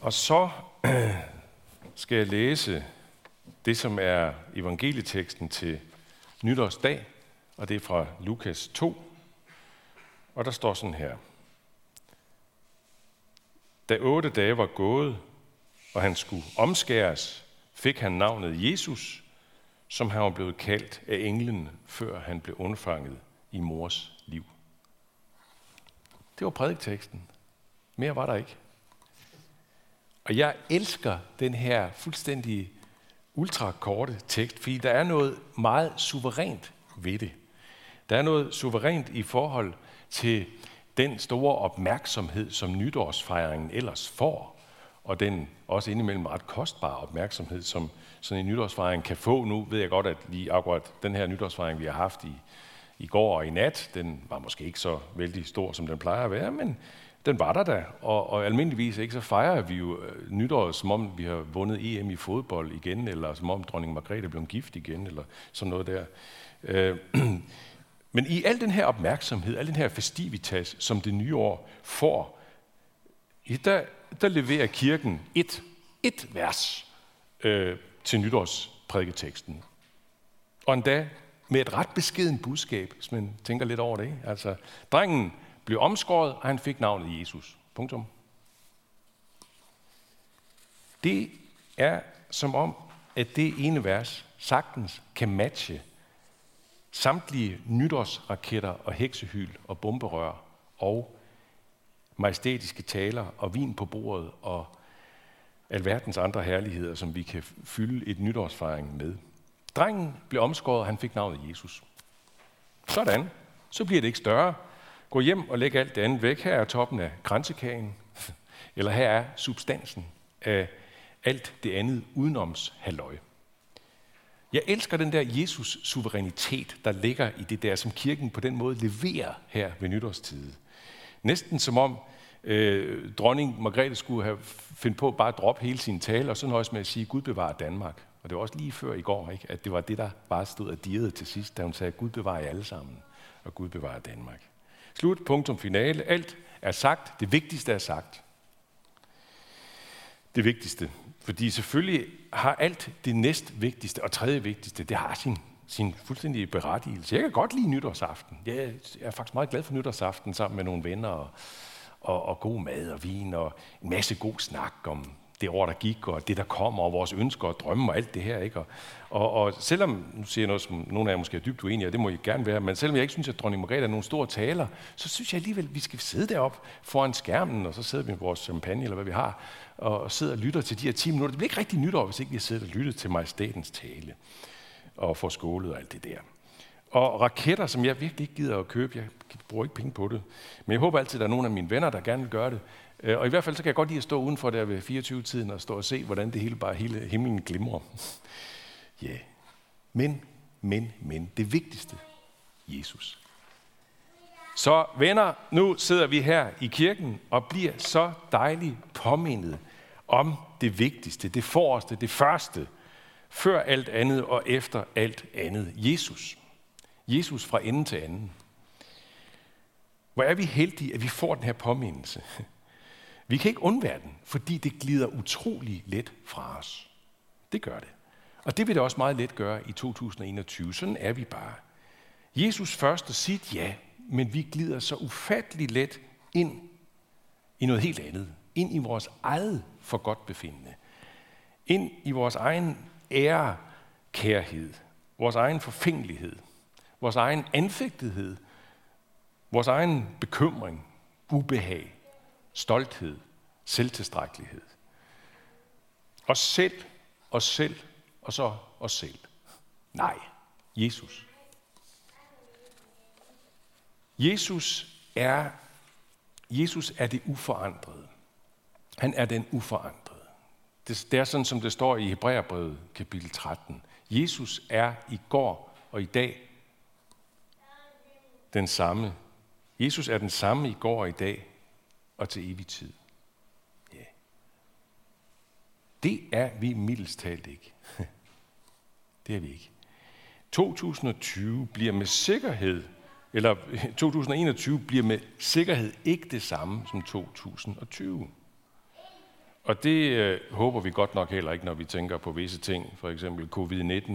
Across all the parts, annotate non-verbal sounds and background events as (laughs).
Og så (clears throat) skal jeg læse det, som er evangelieteksten til nytårsdag, og det er fra Lukas 2. Og der står sådan her. Da otte dage var gået, og han skulle omskæres, fik han navnet Jesus, som han var blevet kaldt af englen, før han blev undfanget i mors liv. Det var prædikteksten. Mere var der ikke. Og jeg elsker den her fuldstændig ultrakorte tekst, fordi der er noget meget suverænt ved det. Der er noget suverænt i forhold til den store opmærksomhed, som nytårsfejringen ellers får, og den også indimellem ret kostbare opmærksomhed, som sådan en nytårsfejring kan få. Nu ved jeg godt, at lige akkurat den her nytårsfejring, vi har haft i, i går og i nat, den var måske ikke så vældig stor, som den plejer at være, men den var der da, og, og almindeligvis ikke, så fejrer vi jo øh, nytåret, som om vi har vundet EM i fodbold igen, eller som om dronning Margrethe blev gift igen, eller sådan noget der. Øh, (clears throat) men i al den her opmærksomhed, al den her festivitas, som det nye år får, der, der leverer kirken et, et vers øh, til nytårsprædiketeksten. Og endda med et ret beskeden budskab, hvis man tænker lidt over det. Ikke? Altså, drengen blev omskåret, og han fik navnet Jesus. Punktum. Det er som om, at det ene vers sagtens kan matche samtlige nytårsraketter og heksehyl og bomberør og majestætiske taler og vin på bordet og alverdens andre herligheder, som vi kan fylde et nytårsfejring med. Drengen blev omskåret, og han fik navnet Jesus. Sådan. Så bliver det ikke større. Gå hjem og læg alt det andet væk. Her er toppen af grænsekagen. (laughs) Eller her er substansen af alt det andet udenoms halløj. Jeg elsker den der Jesus suverænitet, der ligger i det der, som kirken på den måde leverer her ved nytårstid. Næsten som om øh, dronning Margrethe skulle have fundet på bare at droppe hele sin tale, og så nøjes med at sige, Gud bevarer Danmark. Og det var også lige før i går, ikke? at det var det, der bare stod og dirrede til sidst, da hun sagde, Gud bevarer jer alle sammen, og Gud bevarer Danmark. Slut, punktum, finale. Alt er sagt. Det vigtigste er sagt. Det vigtigste. Fordi selvfølgelig har alt det næst vigtigste og tredje vigtigste, det har sin, sin fuldstændige berettigelse. Jeg kan godt lide nytårsaften. Jeg er faktisk meget glad for nytårsaften sammen med nogle venner og, og, og god mad og vin og en masse god snak om det år, der gik, og det, der kommer, og vores ønsker og drømme og alt det her. Ikke? Og, og, og selvom, nu siger jeg noget, som nogle af jer måske er dybt uenige, og det må I gerne være, men selvom jeg ikke synes, at dronning Margrethe er nogen store taler, så synes jeg alligevel, at vi skal sidde deroppe foran skærmen, og så sidder vi med vores champagne, eller hvad vi har, og sidder og lytter til de her 10 minutter. Det bliver ikke rigtig nytår, hvis ikke vi har siddet og lyttet til majestætens tale, og får skålet og alt det der. Og raketter, som jeg virkelig ikke gider at købe, jeg bruger ikke penge på det. Men jeg håber altid, at der er nogle af mine venner, der gerne vil gøre det. Øh, og i hvert fald så kan jeg godt lide at stå udenfor der ved 24-tiden og stå og se, hvordan det hele bare hele himlen glimrer. (laughs) Ja. Yeah. Men, men, men, det vigtigste, Jesus. Så venner, nu sidder vi her i kirken og bliver så dejligt påmindet om det vigtigste, det forreste, det første, før alt andet og efter alt andet. Jesus. Jesus fra ende til anden. Hvor er vi heldige, at vi får den her påmindelse. (laughs) Vi kan ikke undvære den, fordi det glider utrolig let fra os. Det gør det. Og det vil det også meget let gøre i 2021. Sådan er vi bare. Jesus første sit ja, men vi glider så ufattelig let ind i noget helt andet. Ind i vores eget for godt befindende. Ind i vores egen ære, kærhed, vores egen forfængelighed, vores egen anfægtighed, vores egen bekymring, ubehag, stolthed, selvtilstrækkelighed. Og selv, og selv, og så os selv. Nej, Jesus. Jesus er, Jesus er det uforandrede. Han er den uforandrede. Det, det er sådan, som det står i Hebræerbrevet kapitel 13. Jesus er i går og i dag den samme. Jesus er den samme i går og i dag og til evig tid. Ja. Det er vi mildest talt ikke. (laughs) det er vi ikke. 2020 bliver med sikkerhed, eller (laughs) 2021 bliver med sikkerhed ikke det samme som 2020. Og det øh, håber vi godt nok heller ikke, når vi tænker på visse ting, for eksempel covid-19.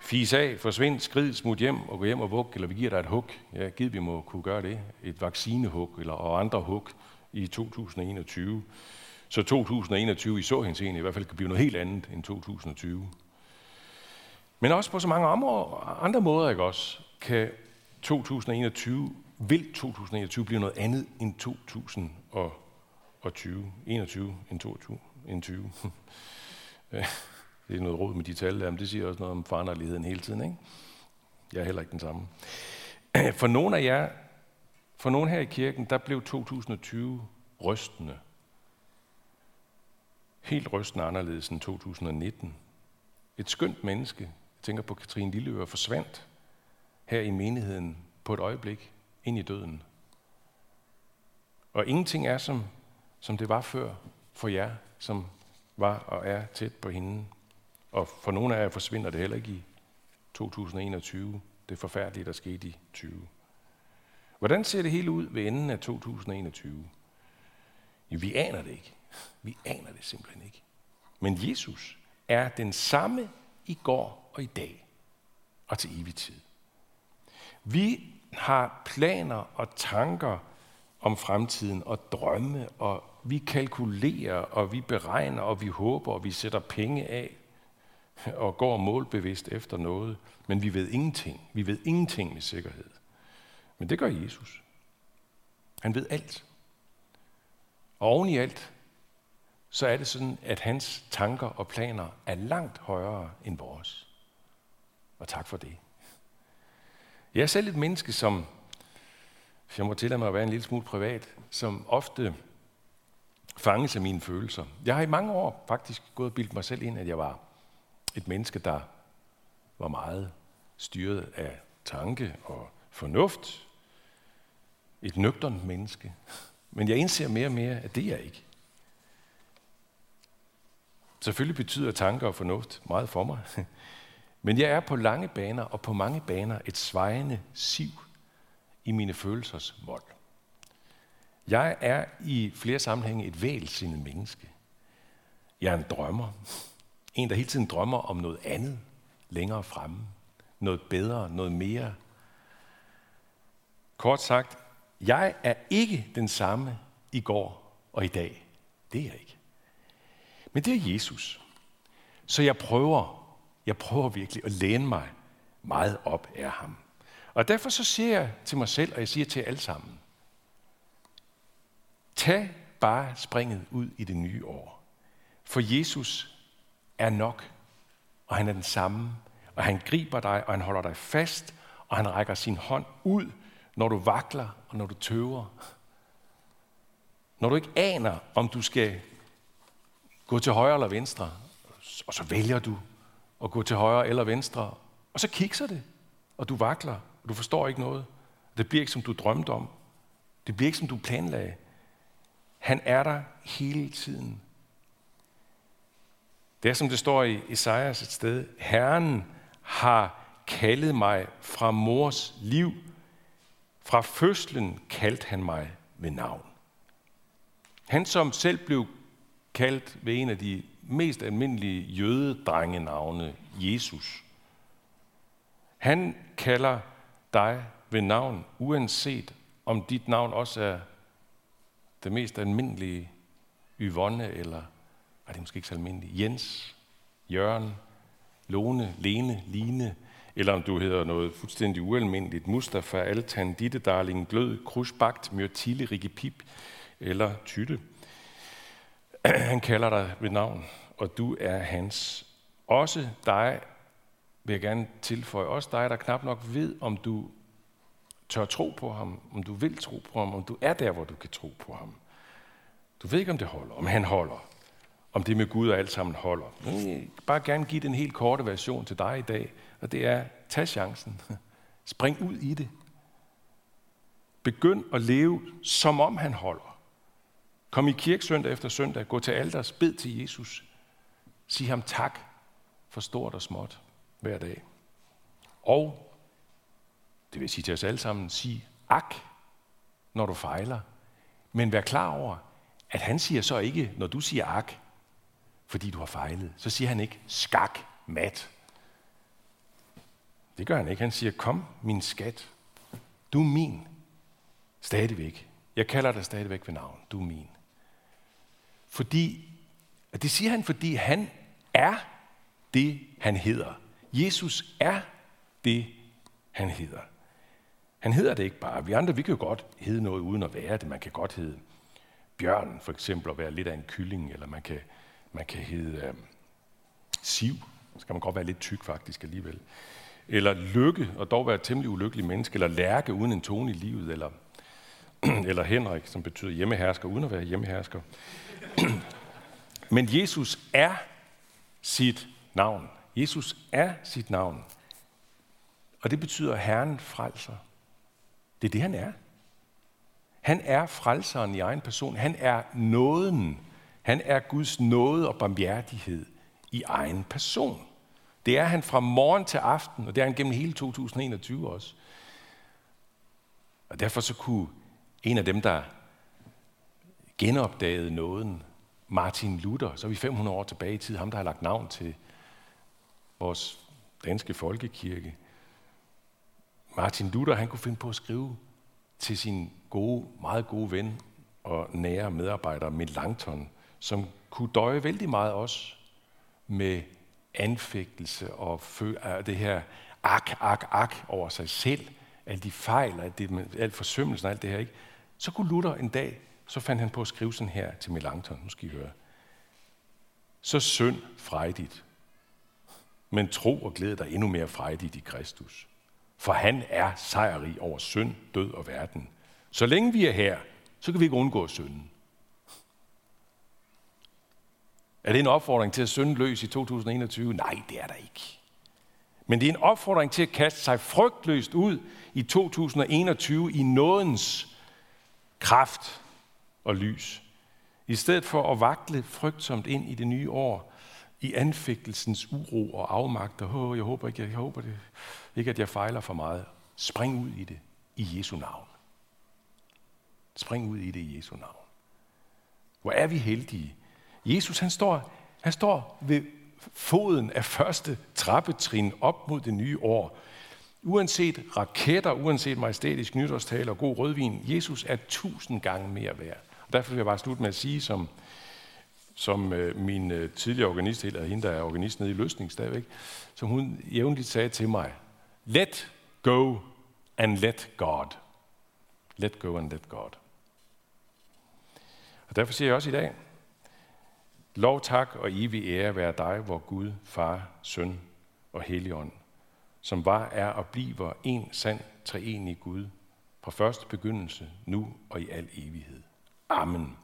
Fis af, forsvind, skrid, smut hjem og gå hjem og vug, eller vi giver dig et hug. Ja, givet vi må kunne gøre det. Et vaccinehug eller og andre hug i 2021. Så 2021 i så henseende i hvert fald kan blive noget helt andet end 2020. Men også på så mange andre måder, ikke også, kan 2021, vil 2021 blive noget andet end 2020. 21 end 22, end 20 det er noget råd med de tal, men det siger også noget om foranderligheden hele tiden, ikke? Jeg er heller ikke den samme. (clears throat) For nogle af jer, for nogle her i kirken, der blev 2020 rystende. Helt rystende anderledes end 2019. Et skønt menneske, jeg tænker på Katrine Lilleør, forsvandt her i menigheden på et øjeblik ind i døden. Og ingenting er, som, som det var før for jer, som var og er tæt på hende. Og for nogle af jer forsvinder det heller ikke i 2021. Det forfærdelige, der skete i 20. Hvordan ser det hele ud ved enden af 2021? Jo, vi aner det ikke. Vi aner det simpelthen ikke. Men Jesus er den samme i går og i dag og til evig tid. Vi har planer og tanker om fremtiden og drømme, og vi kalkulerer, og vi beregner, og vi håber, og vi sætter penge af og går målbevidst efter noget, men vi ved ingenting. Vi ved ingenting med sikkerhed. Men det gør Jesus. Han ved alt. Og oven i alt, så er det sådan, at hans tanker og planer er langt højere end vores. Og tak for det. Jeg er selv et menneske, som, hvis jeg må tillade mig at være en lille smule privat, som ofte fanges af mine følelser. Jeg har i mange år faktisk gået og bildt mig selv ind, at jeg var et menneske, der var meget styret af tanke og fornuft. Et nøgternt menneske. Men jeg indser mere og mere, at det er jeg ikke. Selvfølgelig betyder tanker og fornuft meget for mig. Men jeg er på lange baner og på mange baner et svejende siv i mine følelsers vold. Jeg er i flere sammenhænge et vælsindet menneske. Jeg er en drømmer. En, der hele tiden drømmer om noget andet længere fremme. Noget bedre, noget mere. Kort sagt, jeg er ikke den samme i går og i dag. Det er jeg ikke. Men det er Jesus. Så jeg prøver, jeg prøver virkelig at læne mig meget op af ham. Og derfor så siger jeg til mig selv, og jeg siger til alle sammen, tag bare springet ud i det nye år. For Jesus er nok, og han er den samme, og han griber dig, og han holder dig fast, og han rækker sin hånd ud, når du vakler og når du tøver. Når du ikke aner, om du skal gå til højre eller venstre, og så vælger du at gå til højre eller venstre, og så kikser det, og du vakler, og du forstår ikke noget. Det bliver ikke, som du drømte om. Det bliver ikke, som du planlagde. Han er der hele tiden. Det er, som det står i Esajas et sted. Herren har kaldet mig fra mors liv. Fra fødslen kaldte han mig ved navn. Han, som selv blev kaldt ved en af de mest almindelige jødedrengenavne, Jesus. Han kalder dig ved navn, uanset om dit navn også er det mest almindelige Yvonne, eller ej, det måske ikke så almindeligt, Jens, Jørgen, Lone, Lene, Line, eller om du hedder noget fuldstændig ualmindeligt, Mustafa, Altan, Ditte, Darling, Glød, Krusbagt, Myrtille, Rikke Pip eller Tytte. (clears throat) Han kalder dig ved navn, og du er hans. Også dig vil jeg gerne tilføje, også dig, der knap nok ved, om du tør tro på ham, om du vil tro på ham, om du er der, hvor du kan tro på ham. Du ved ikke, om det holder, om han holder, om det med Gud og alt sammen holder. Jeg jeg øh, bare gerne give den helt korte version til dig i dag, og det er, tag chancen. (laughs) Spring ud i det. Begynd at leve, som om han holder. Kom i kirke søndag efter søndag, gå til alders, bed til Jesus. Sig ham tak for stort og småt hver dag. Og, det vil sige til os alle sammen, sig ak, når du fejler. Men vær klar over, at han siger så ikke, når du siger ak, fordi du har fejlet, så siger han ikke skak, mat. Det gør han ikke. Han siger, kom min skat, du er min. Stadigvæk. Jeg kalder dig stadigvæk ved navn. Du er min. Fordi, og det siger han, fordi han er det, han hedder. Jesus er det, han hedder. Han hedder det ikke bare. Vi andre, vi kan jo godt hedde noget uden at være det. Man kan godt hedde bjørn, for eksempel, og være lidt af en kylling, eller man kan, man kan hedde øh, siv. Så kan man godt være lidt tyk faktisk alligevel. Eller lykke, og dog være et temmelig ulykkelig menneske, eller lærke uden en tone i livet, eller, (clears throat) eller Henrik, som betyder hjemmehersker, uden at være hjemmehersker. (clears throat) Men Jesus er sit navn. Jesus er sit navn. Og det betyder Herren frelser. Det er det, han er. Han er frelseren i egen person. Han er nåden. Han er Guds nåde og barmhjertighed i egen person. Det er han fra morgen til aften, og det er han gennem hele 2021 også. Og derfor så kunne en af dem, der genopdagede nåden, Martin Luther, så er vi 500 år tilbage i tid, ham der har lagt navn til vores danske folkekirke. Martin Luther, han kunne finde på at skrive til sin gode, meget gode ven og nære medarbejder Melanchthon, som kunne døje vældig meget også med anfægtelse og ah, det her ak, ak, ak over sig selv, alle de fejl, alt, det, alt forsømmelsen og alt det her, ikke? så kunne Luther en dag, så fandt han på at skrive sådan her til Melanchthon, nu skal I høre. Så synd frejdigt, men tro og glæde dig endnu mere frejdigt i Kristus. For han er sejrig over synd, død og verden. Så længe vi er her, så kan vi ikke undgå synden. Er det en opfordring til at synde løs i 2021? Nej, det er der ikke. Men det er en opfordring til at kaste sig frygtløst ud i 2021 i nådens kraft og lys. I stedet for at vakle frygtsomt ind i det nye år, i anfægtelsens uro og afmagt, og oh, jeg håber ikke, jeg håber det, ikke, at jeg fejler for meget. Spring ud i det i Jesu navn. Spring ud i det i Jesu navn. Hvor er vi heldige. Jesus han står, han står ved foden af første trappetrin op mod det nye år. Uanset raketter, uanset majestætisk nytårstal og god rødvin, Jesus er tusind gange mere værd. Og derfor vil jeg bare slutte med at sige, som, som øh, min øh, tidligere organist, eller hende, der er organist nede i Løsning stadigvæk, som hun jævnligt sagde til mig, let go and let God. Let go and let God. Og derfor siger jeg også i dag, lov, tak og evig ære være dig, hvor Gud, Far, Søn og Helligånd, som var, er og bliver en sand treenig Gud, fra første begyndelse, nu og i al evighed. Amen.